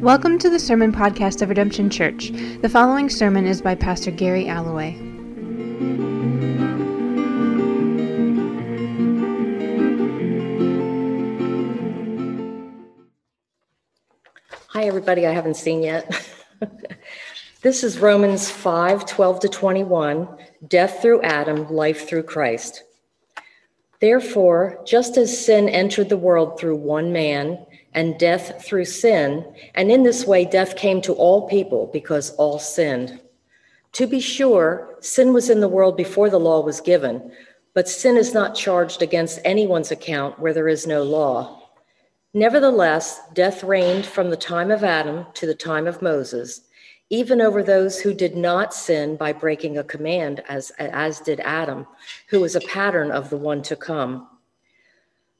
Welcome to the Sermon Podcast of Redemption Church. The following sermon is by Pastor Gary Alloway. Hi, everybody I haven't seen yet. this is Romans 5 12 to 21 Death through Adam, life through Christ. Therefore, just as sin entered the world through one man, and death through sin, and in this way death came to all people because all sinned. To be sure, sin was in the world before the law was given, but sin is not charged against anyone's account where there is no law. Nevertheless, death reigned from the time of Adam to the time of Moses, even over those who did not sin by breaking a command, as, as did Adam, who was a pattern of the one to come.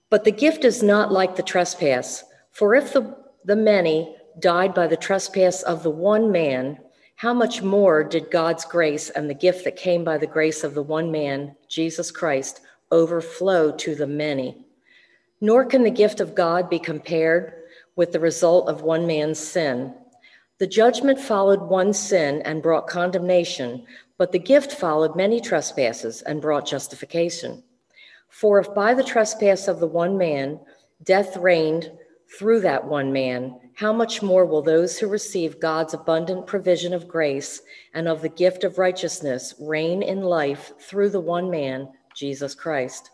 But the gift is not like the trespass, for if the, the many died by the trespass of the one man, how much more did God's grace and the gift that came by the grace of the one man, Jesus Christ, overflow to the many? Nor can the gift of God be compared with the result of one man's sin. The judgment followed one sin and brought condemnation, but the gift followed many trespasses and brought justification. For if by the trespass of the one man death reigned through that one man, how much more will those who receive God's abundant provision of grace and of the gift of righteousness reign in life through the one man, Jesus Christ?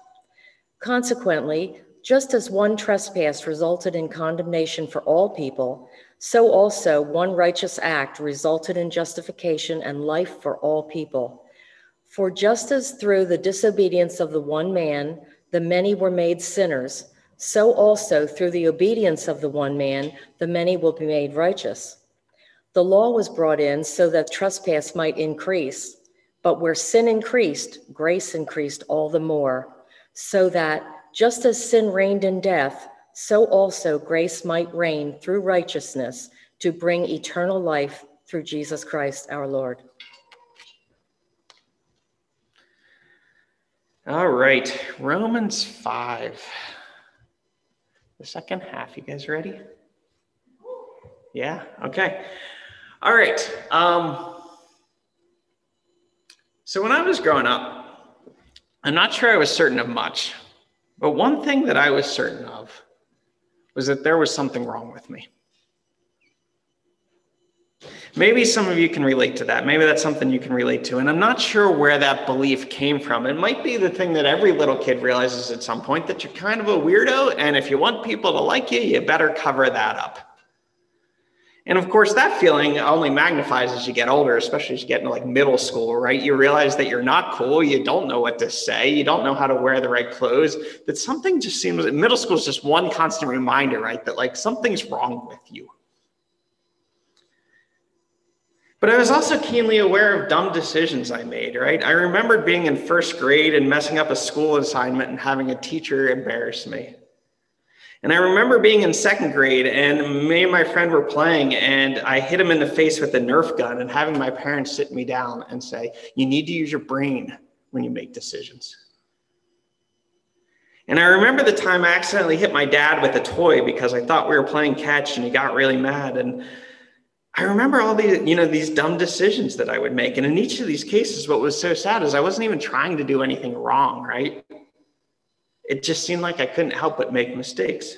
Consequently, just as one trespass resulted in condemnation for all people, so also one righteous act resulted in justification and life for all people. For just as through the disobedience of the one man, the many were made sinners, so also through the obedience of the one man, the many will be made righteous. The law was brought in so that trespass might increase, but where sin increased, grace increased all the more, so that just as sin reigned in death, so also grace might reign through righteousness to bring eternal life through Jesus Christ our Lord. All right, Romans 5. The second half. You guys ready? Yeah, okay. All right. Um, so when I was growing up, I'm not sure I was certain of much, but one thing that I was certain of was that there was something wrong with me. Maybe some of you can relate to that. Maybe that's something you can relate to. And I'm not sure where that belief came from. It might be the thing that every little kid realizes at some point that you're kind of a weirdo. And if you want people to like you, you better cover that up. And of course, that feeling only magnifies as you get older, especially as you get into like middle school, right? You realize that you're not cool. You don't know what to say. You don't know how to wear the right clothes. That something just seems, middle school is just one constant reminder, right? That like something's wrong with you. But I was also keenly aware of dumb decisions I made, right? I remembered being in first grade and messing up a school assignment and having a teacher embarrass me. And I remember being in second grade and me and my friend were playing and I hit him in the face with a Nerf gun and having my parents sit me down and say, You need to use your brain when you make decisions. And I remember the time I accidentally hit my dad with a toy because I thought we were playing catch and he got really mad. And I remember all these, you know, these dumb decisions that I would make. And in each of these cases, what was so sad is I wasn't even trying to do anything wrong, right? It just seemed like I couldn't help but make mistakes.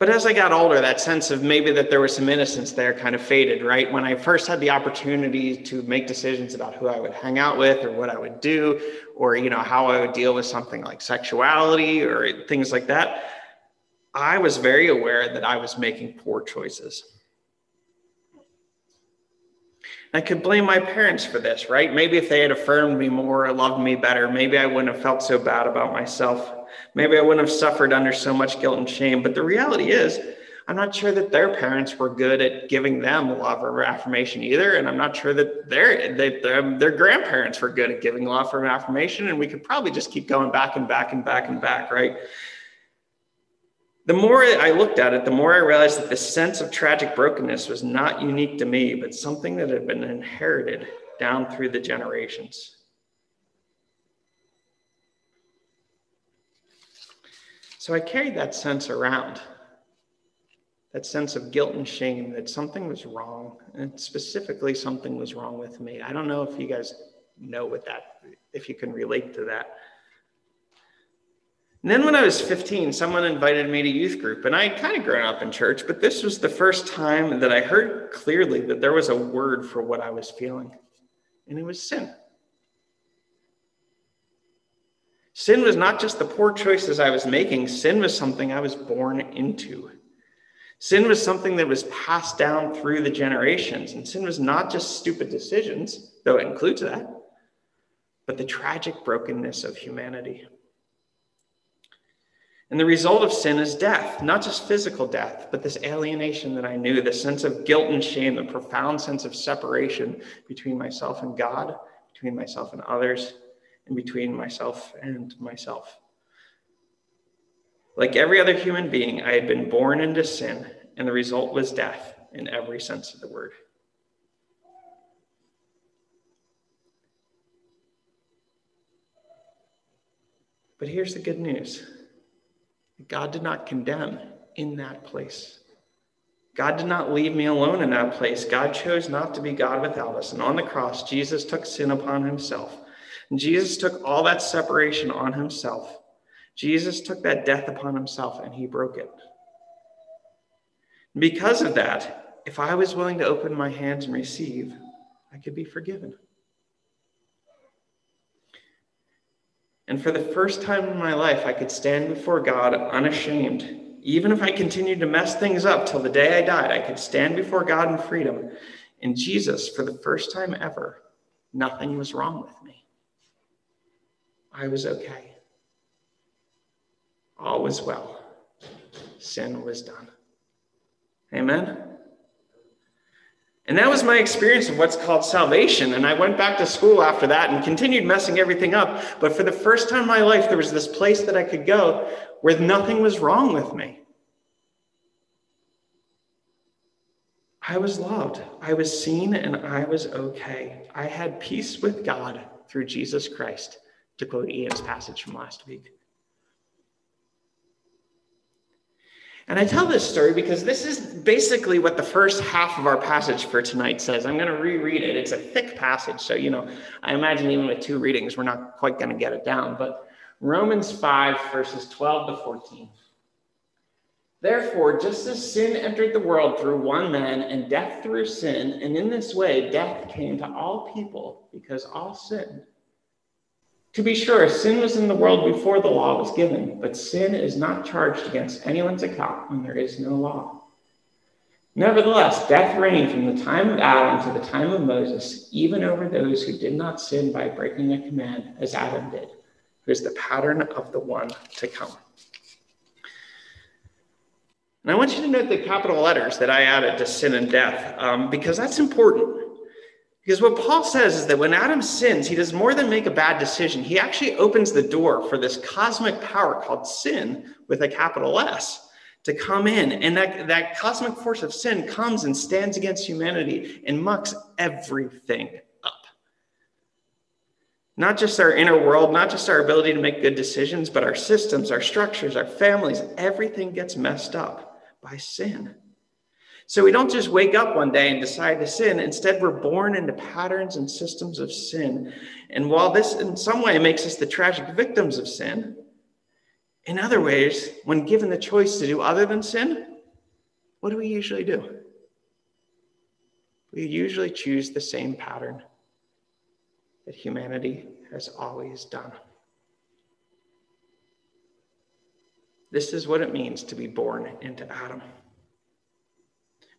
But as I got older, that sense of maybe that there was some innocence there kind of faded, right? When I first had the opportunity to make decisions about who I would hang out with or what I would do, or, you know, how I would deal with something like sexuality or things like that, I was very aware that I was making poor choices. I could blame my parents for this, right? Maybe if they had affirmed me more or loved me better, maybe I wouldn't have felt so bad about myself. Maybe I wouldn't have suffered under so much guilt and shame. But the reality is, I'm not sure that their parents were good at giving them love or affirmation either. And I'm not sure that their, that their, their grandparents were good at giving love or affirmation. And we could probably just keep going back and back and back and back, right? The more I looked at it, the more I realized that the sense of tragic brokenness was not unique to me, but something that had been inherited down through the generations. So I carried that sense around that sense of guilt and shame that something was wrong, and specifically something was wrong with me. I don't know if you guys know what that, if you can relate to that. And then when I was 15, someone invited me to youth group, and I had kind of grown up in church, but this was the first time that I heard clearly that there was a word for what I was feeling, and it was sin. Sin was not just the poor choices I was making, sin was something I was born into. Sin was something that was passed down through the generations. And sin was not just stupid decisions, though it includes that, but the tragic brokenness of humanity. And the result of sin is death, not just physical death, but this alienation that I knew, the sense of guilt and shame, the profound sense of separation between myself and God, between myself and others, and between myself and myself. Like every other human being, I had been born into sin, and the result was death in every sense of the word. But here's the good news God did not condemn in that place. God did not leave me alone in that place. God chose not to be God without us. And on the cross, Jesus took sin upon himself. And Jesus took all that separation on himself Jesus took that death upon himself and he broke it. Because of that, if I was willing to open my hands and receive, I could be forgiven. And for the first time in my life, I could stand before God unashamed. Even if I continued to mess things up till the day I died, I could stand before God in freedom. In Jesus, for the first time ever, nothing was wrong with me. I was okay all was well. Sin was done. Amen? And that was my experience of what's called salvation. And I went back to school after that and continued messing everything up. But for the first time in my life, there was this place that I could go where nothing was wrong with me. I was loved, I was seen, and I was okay. I had peace with God through Jesus Christ, to quote Ian's passage from last week. And I tell this story because this is basically what the first half of our passage for tonight says. I'm going to reread it. It's a thick passage. So, you know, I imagine even with two readings, we're not quite going to get it down. But Romans 5, verses 12 to 14. Therefore, just as sin entered the world through one man and death through sin, and in this way death came to all people because all sinned. To be sure, sin was in the world before the law was given, but sin is not charged against anyone's account when there is no law. Nevertheless, death reigned from the time of Adam to the time of Moses, even over those who did not sin by breaking a command, as Adam did, who is the pattern of the one to come. And I want you to note the capital letters that I added to sin and death, um, because that's important. Because what Paul says is that when Adam sins, he does more than make a bad decision. He actually opens the door for this cosmic power called sin with a capital S to come in. And that, that cosmic force of sin comes and stands against humanity and mucks everything up. Not just our inner world, not just our ability to make good decisions, but our systems, our structures, our families, everything gets messed up by sin. So we don't just wake up one day and decide to sin. Instead, we're born into patterns and systems of sin. And while this in some way makes us the tragic victims of sin, in other ways, when given the choice to do other than sin, what do we usually do? We usually choose the same pattern that humanity has always done. This is what it means to be born into Adam.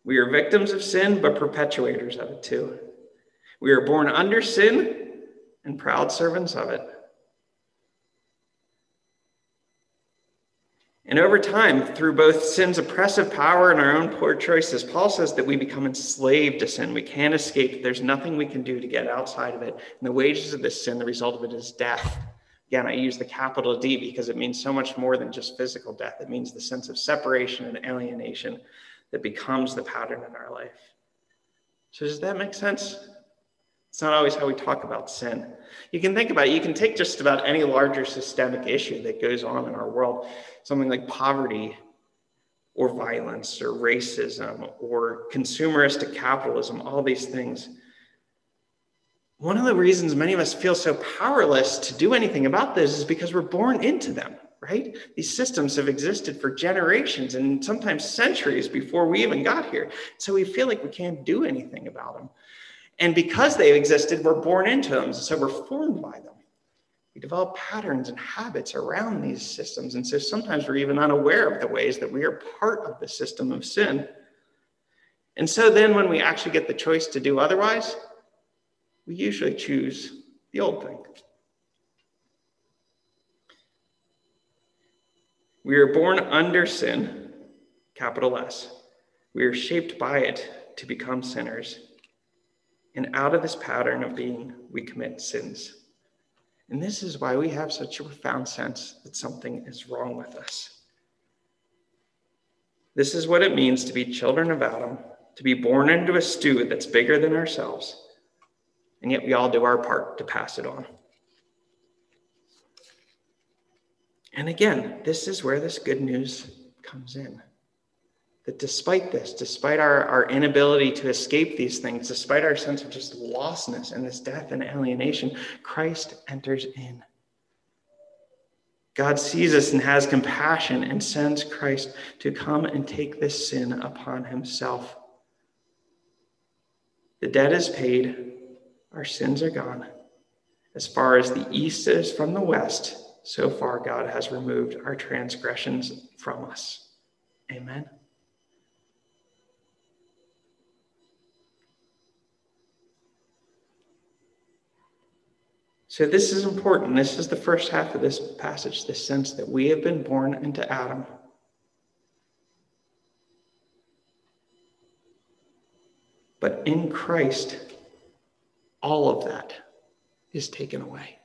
We are victims of sin, but perpetuators of it too. We are born under sin and proud servants of it. And over time, through both sin's oppressive power and our own poor choices, Paul says that we become enslaved to sin. We can't escape. There's nothing we can do to get outside of it. And the wages of this sin, the result of it is death. Again, I use the capital D because it means so much more than just physical death. It means the sense of separation and alienation that becomes the pattern in our life. So, does that make sense? It's not always how we talk about sin. You can think about it. You can take just about any larger systemic issue that goes on in our world, something like poverty or violence or racism or consumeristic capitalism, all these things. One of the reasons many of us feel so powerless to do anything about this is because we're born into them, right? These systems have existed for generations and sometimes centuries before we even got here. So we feel like we can't do anything about them. And because they existed, we're born into them. So we're formed by them. We develop patterns and habits around these systems. And so sometimes we're even unaware of the ways that we are part of the system of sin. And so then when we actually get the choice to do otherwise, we usually choose the old thing. We are born under sin, capital S. We are shaped by it to become sinners. And out of this pattern of being, we commit sins. And this is why we have such a profound sense that something is wrong with us. This is what it means to be children of Adam, to be born into a stew that's bigger than ourselves, and yet we all do our part to pass it on. And again, this is where this good news comes in that despite this, despite our, our inability to escape these things, despite our sense of just lostness and this death and alienation, Christ enters in. God sees us and has compassion and sends Christ to come and take this sin upon himself. The debt is paid, our sins are gone. As far as the east is from the west, so far God has removed our transgressions from us. Amen. So, this is important. This is the first half of this passage this sense that we have been born into Adam. But in Christ, all of that is taken away.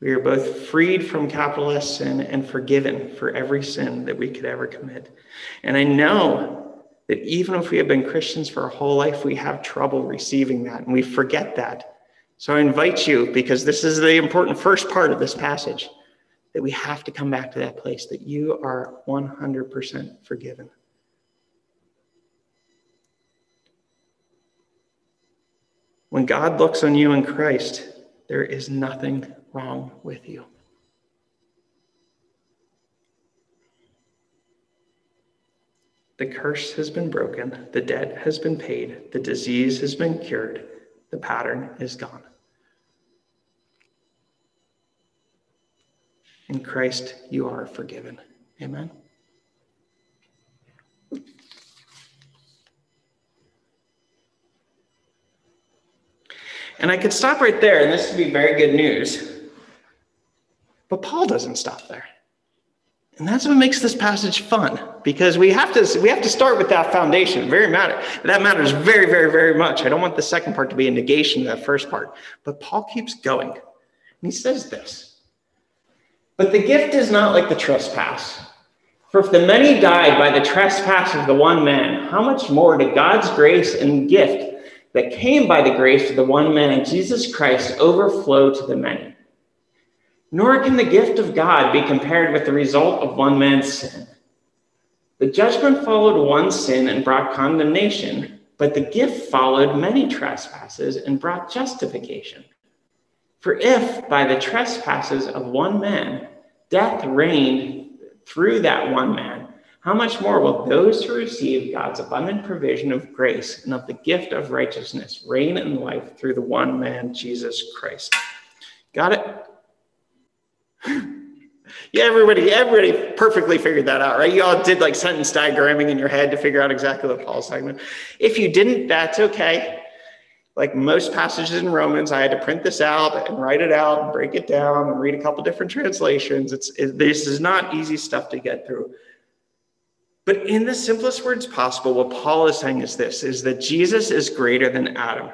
We are both freed from capital sin and forgiven for every sin that we could ever commit. And I know that even if we have been Christians for our whole life, we have trouble receiving that and we forget that. So I invite you, because this is the important first part of this passage, that we have to come back to that place that you are 100% forgiven. When God looks on you in Christ, there is nothing wrong with you. The curse has been broken, the debt has been paid, the disease has been cured, the pattern is gone. In Christ, you are forgiven. Amen. And I could stop right there, and this would be very good news. But Paul doesn't stop there. And that's what makes this passage fun because we have to we have to start with that foundation. Very matter. That matters very, very, very much. I don't want the second part to be a negation of that first part. But Paul keeps going. And he says this. But the gift is not like the trespass. For if the many died by the trespass of the one man, how much more did God's grace and gift that came by the grace of the one man, Jesus Christ, overflow to the many? Nor can the gift of God be compared with the result of one man's sin. The judgment followed one sin and brought condemnation, but the gift followed many trespasses and brought justification. For if by the trespasses of one man death reigned through that one man, how much more will those who receive God's abundant provision of grace and of the gift of righteousness reign in life through the one man, Jesus Christ? Got it? Yeah, everybody, everybody perfectly figured that out, right? You all did like sentence diagramming in your head to figure out exactly what Paul's talking about. If you didn't, that's okay like most passages in Romans, I had to print this out and write it out and break it down and read a couple different translations. It's it, this is not easy stuff to get through. But in the simplest words possible, what Paul is saying is this is that Jesus is greater than Adam.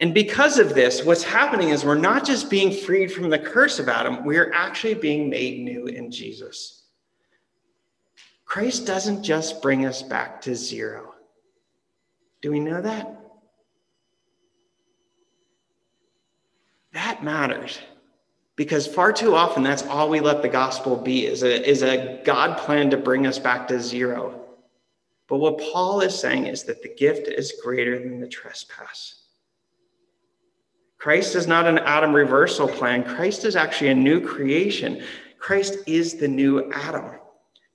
And because of this, what's happening is we're not just being freed from the curse of Adam, we are actually being made new in Jesus. Christ doesn't just bring us back to zero. Do we know that? That matters because far too often that's all we let the gospel be is a, is a God plan to bring us back to zero. But what Paul is saying is that the gift is greater than the trespass. Christ is not an Adam reversal plan. Christ is actually a new creation. Christ is the new Adam.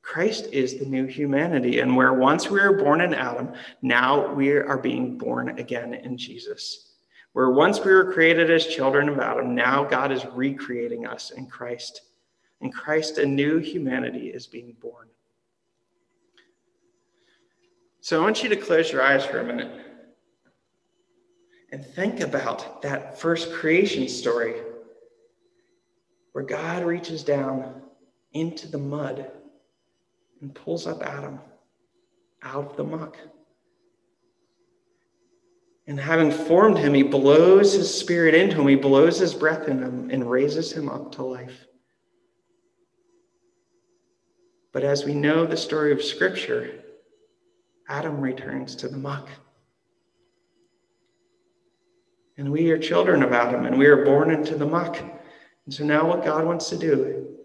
Christ is the new humanity. And where once we were born in Adam, now we are being born again in Jesus. Where once we were created as children of Adam, now God is recreating us in Christ. In Christ, a new humanity is being born. So I want you to close your eyes for a minute think about that first creation story where God reaches down into the mud and pulls up Adam out of the muck. And having formed him, he blows his spirit into him, he blows his breath in him, and raises him up to life. But as we know the story of Scripture, Adam returns to the muck. And we are children of Adam, and we are born into the muck. And so now, what God wants to do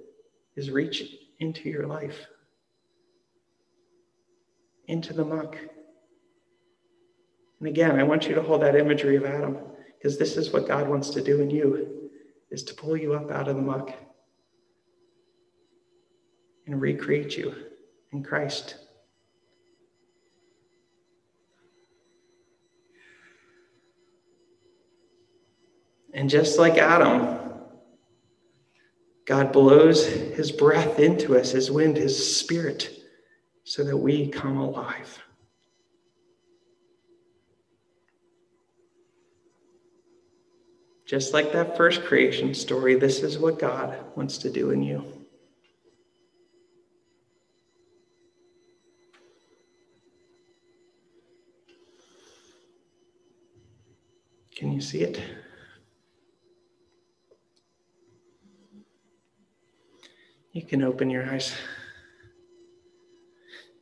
is reach into your life, into the muck. And again, I want you to hold that imagery of Adam because this is what God wants to do in you is to pull you up out of the muck and recreate you in Christ. And just like Adam, God blows his breath into us, his wind, his spirit, so that we come alive. Just like that first creation story, this is what God wants to do in you. Can you see it? You can open your eyes.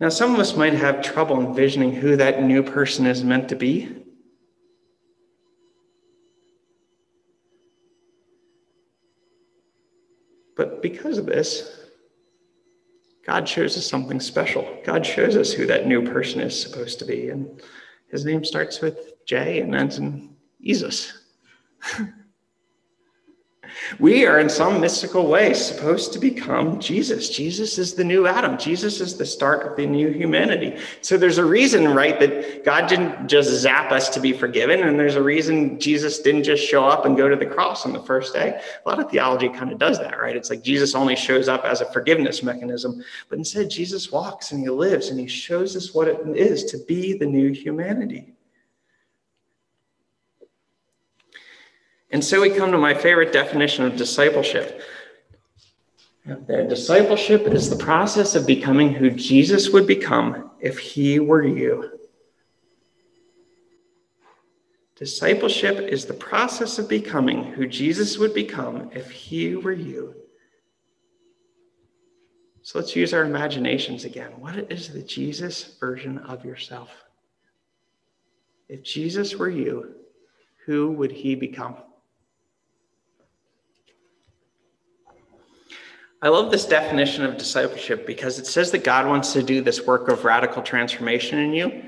Now, some of us might have trouble envisioning who that new person is meant to be. But because of this, God shows us something special. God shows us who that new person is supposed to be. And his name starts with J and ends in Jesus. We are, in some mystical way, supposed to become Jesus. Jesus is the new Adam. Jesus is the start of the new humanity. So there's a reason, right, that God didn't just zap us to be forgiven. And there's a reason Jesus didn't just show up and go to the cross on the first day. A lot of theology kind of does that, right? It's like Jesus only shows up as a forgiveness mechanism. But instead, Jesus walks and he lives and he shows us what it is to be the new humanity. And so we come to my favorite definition of discipleship. Discipleship is the process of becoming who Jesus would become if he were you. Discipleship is the process of becoming who Jesus would become if he were you. So let's use our imaginations again. What is the Jesus version of yourself? If Jesus were you, who would he become? I love this definition of discipleship because it says that God wants to do this work of radical transformation in you,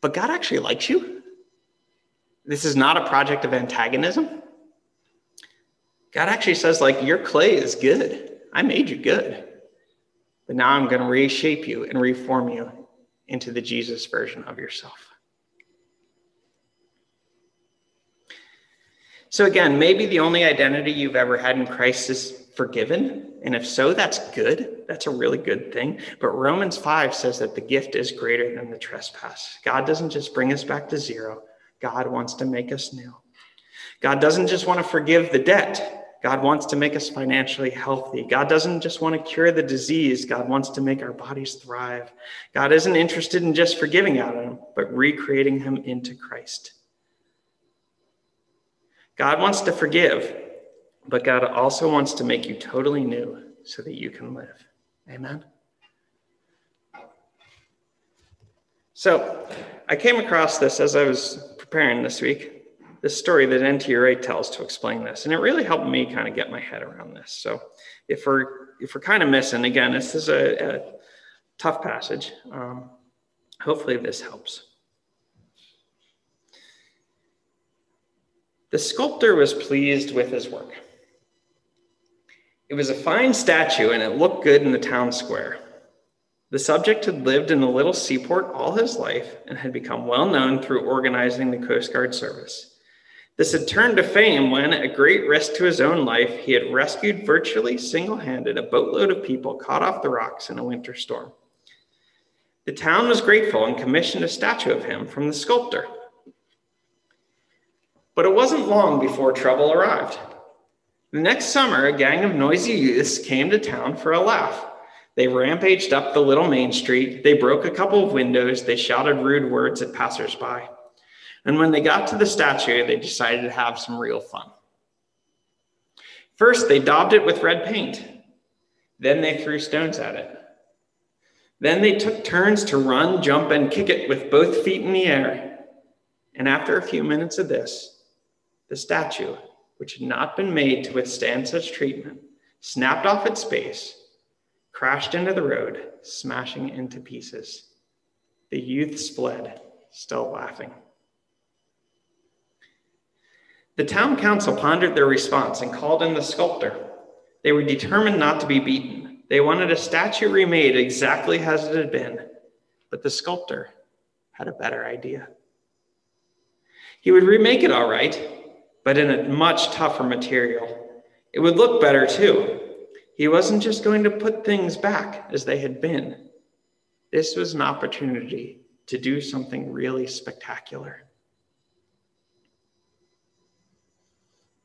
but God actually likes you. This is not a project of antagonism. God actually says, like, your clay is good. I made you good. But now I'm going to reshape you and reform you into the Jesus version of yourself. So, again, maybe the only identity you've ever had in Christ is forgiven. And if so, that's good. That's a really good thing. But Romans 5 says that the gift is greater than the trespass. God doesn't just bring us back to zero, God wants to make us new. God doesn't just want to forgive the debt. God wants to make us financially healthy. God doesn't just want to cure the disease. God wants to make our bodies thrive. God isn't interested in just forgiving Adam, but recreating him into Christ. God wants to forgive, but God also wants to make you totally new so that you can live. Amen. So I came across this as I was preparing this week, this story that N.T. Wright tells to explain this. And it really helped me kind of get my head around this. So if we're if we're kind of missing, again, this is a, a tough passage. Um, hopefully this helps. The sculptor was pleased with his work. It was a fine statue and it looked good in the town square. The subject had lived in the little seaport all his life and had become well known through organizing the Coast Guard service. This had turned to fame when, at great risk to his own life, he had rescued virtually single handed a boatload of people caught off the rocks in a winter storm. The town was grateful and commissioned a statue of him from the sculptor. But it wasn't long before trouble arrived. The next summer, a gang of noisy youths came to town for a laugh. They rampaged up the little main street. They broke a couple of windows. They shouted rude words at passersby. And when they got to the statue, they decided to have some real fun. First, they daubed it with red paint. Then they threw stones at it. Then they took turns to run, jump, and kick it with both feet in the air. And after a few minutes of this, the statue, which had not been made to withstand such treatment, snapped off its base crashed into the road, smashing into pieces. The youths fled, still laughing. The town council pondered their response and called in the sculptor. They were determined not to be beaten. They wanted a statue remade exactly as it had been, but the sculptor had a better idea. He would remake it all right, but in a much tougher material. It would look better too, he wasn't just going to put things back as they had been. This was an opportunity to do something really spectacular.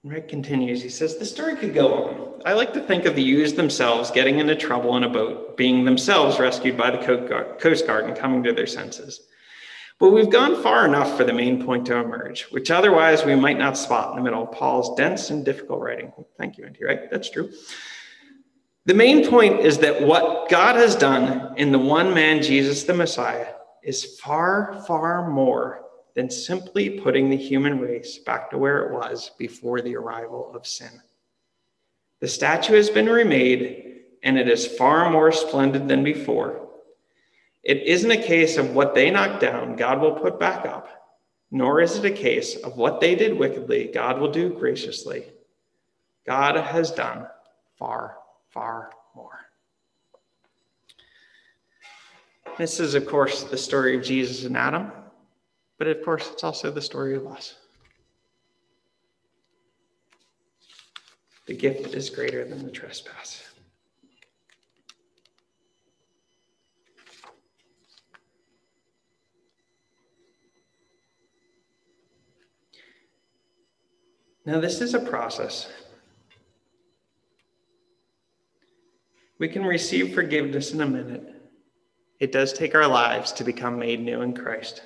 Rick continues. He says, The story could go on. I like to think of the youths themselves getting into trouble in a boat, being themselves rescued by the Coast Guard and coming to their senses. But we've gone far enough for the main point to emerge, which otherwise we might not spot in the middle of Paul's dense and difficult writing. Thank you, N.T. Wright? That's true. The main point is that what God has done in the one man, Jesus the Messiah, is far, far more than simply putting the human race back to where it was before the arrival of sin. The statue has been remade, and it is far more splendid than before. It isn't a case of what they knocked down, God will put back up, nor is it a case of what they did wickedly, God will do graciously. God has done far far more. This is, of course, the story of Jesus and Adam, but of course, it's also the story of us. The gift is greater than the trespass. Now, this is a process We can receive forgiveness in a minute. It does take our lives to become made new in Christ.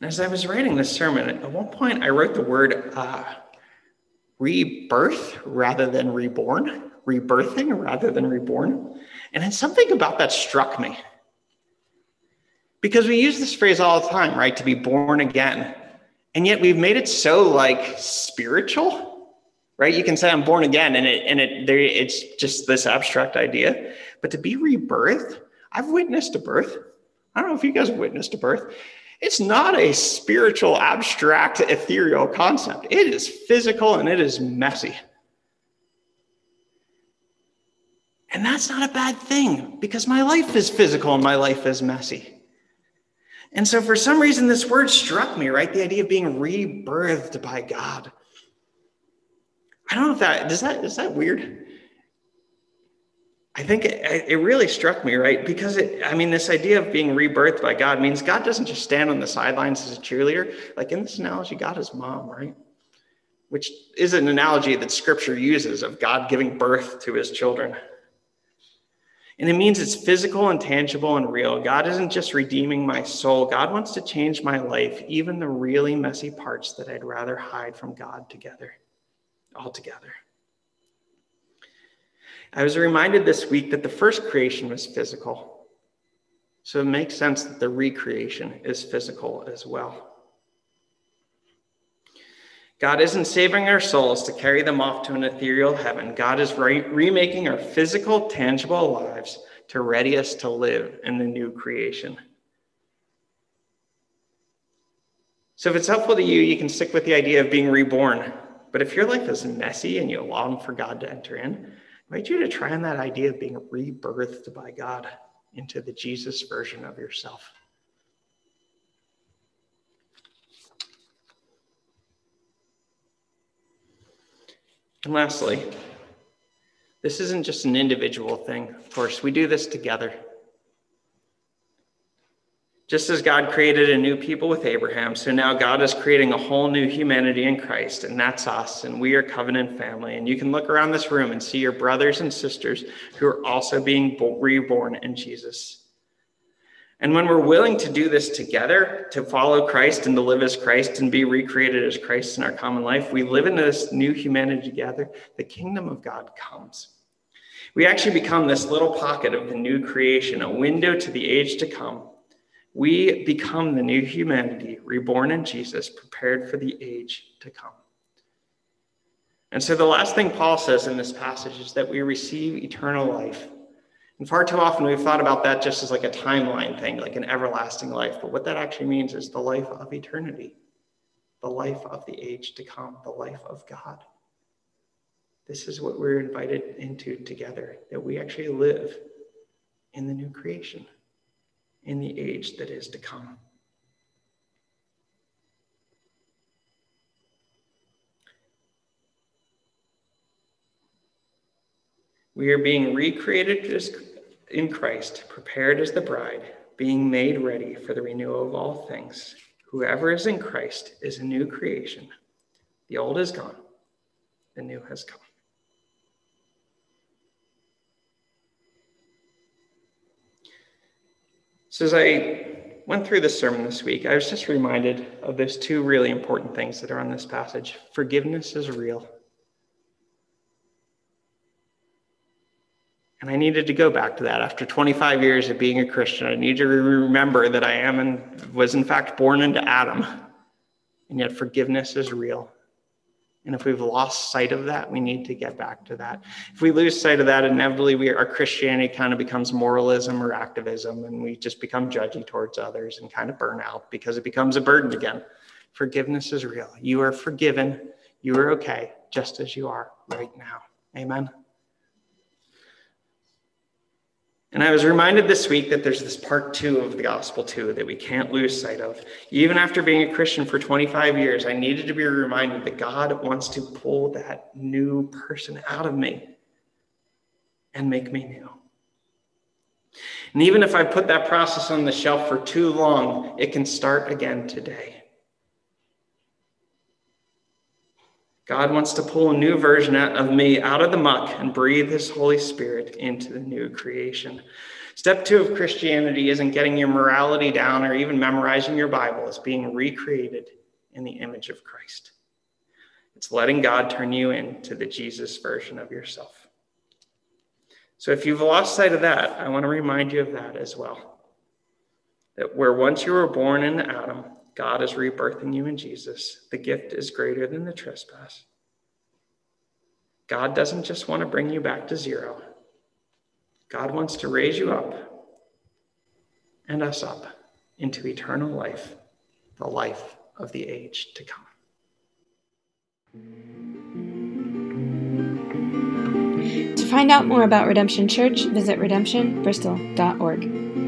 And as I was writing this sermon, at one point I wrote the word uh, rebirth rather than reborn, rebirthing rather than reborn. And then something about that struck me. Because we use this phrase all the time, right? To be born again. And yet we've made it so like spiritual, right? You can say I'm born again and it and it there it's just this abstract idea. But to be rebirth, I've witnessed a birth. I don't know if you guys witnessed a birth. It's not a spiritual, abstract, ethereal concept. It is physical and it is messy. And that's not a bad thing because my life is physical and my life is messy. And so for some reason, this word struck me, right? The idea of being rebirthed by God. I don't know if that does that is that weird. I think it, it really struck me, right? Because it, I mean, this idea of being rebirthed by God means God doesn't just stand on the sidelines as a cheerleader. Like in this analogy, God is mom, right? Which is an analogy that scripture uses of God giving birth to his children. And it means it's physical and tangible and real. God isn't just redeeming my soul, God wants to change my life, even the really messy parts that I'd rather hide from God together, altogether. I was reminded this week that the first creation was physical. So it makes sense that the recreation is physical as well. God isn't saving our souls to carry them off to an ethereal heaven. God is re- remaking our physical, tangible lives to ready us to live in the new creation. So, if it's helpful to you, you can stick with the idea of being reborn. But if your life is messy and you long for God to enter in, I invite you to try on that idea of being rebirthed by God into the Jesus version of yourself. And lastly, this isn't just an individual thing. Of course, we do this together. Just as God created a new people with Abraham, so now God is creating a whole new humanity in Christ, and that's us, and we are covenant family. And you can look around this room and see your brothers and sisters who are also being reborn in Jesus. And when we're willing to do this together, to follow Christ and to live as Christ and be recreated as Christ in our common life, we live in this new humanity together. The kingdom of God comes. We actually become this little pocket of the new creation, a window to the age to come. We become the new humanity, reborn in Jesus, prepared for the age to come. And so the last thing Paul says in this passage is that we receive eternal life and far too often we've thought about that just as like a timeline thing, like an everlasting life. But what that actually means is the life of eternity, the life of the age to come, the life of God. This is what we're invited into together, that we actually live in the new creation, in the age that is to come. We are being recreated in Christ, prepared as the bride, being made ready for the renewal of all things. Whoever is in Christ is a new creation. The old is gone, the new has come. So, as I went through this sermon this week, I was just reminded of those two really important things that are on this passage. Forgiveness is real, And I needed to go back to that. After 25 years of being a Christian, I need to remember that I am and was, in fact, born into Adam. And yet, forgiveness is real. And if we've lost sight of that, we need to get back to that. If we lose sight of that, inevitably we, our Christianity kind of becomes moralism or activism, and we just become judgy towards others and kind of burn out because it becomes a burden again. Forgiveness is real. You are forgiven. You are okay, just as you are right now. Amen. And I was reminded this week that there's this part two of the gospel, too, that we can't lose sight of. Even after being a Christian for 25 years, I needed to be reminded that God wants to pull that new person out of me and make me new. And even if I put that process on the shelf for too long, it can start again today. God wants to pull a new version of me out of the muck and breathe his Holy Spirit into the new creation. Step two of Christianity isn't getting your morality down or even memorizing your Bible, it's being recreated in the image of Christ. It's letting God turn you into the Jesus version of yourself. So if you've lost sight of that, I want to remind you of that as well. That where once you were born in Adam, God is rebirthing you in Jesus. The gift is greater than the trespass. God doesn't just want to bring you back to zero, God wants to raise you up and us up into eternal life, the life of the age to come. To find out more about Redemption Church, visit redemptionbristol.org.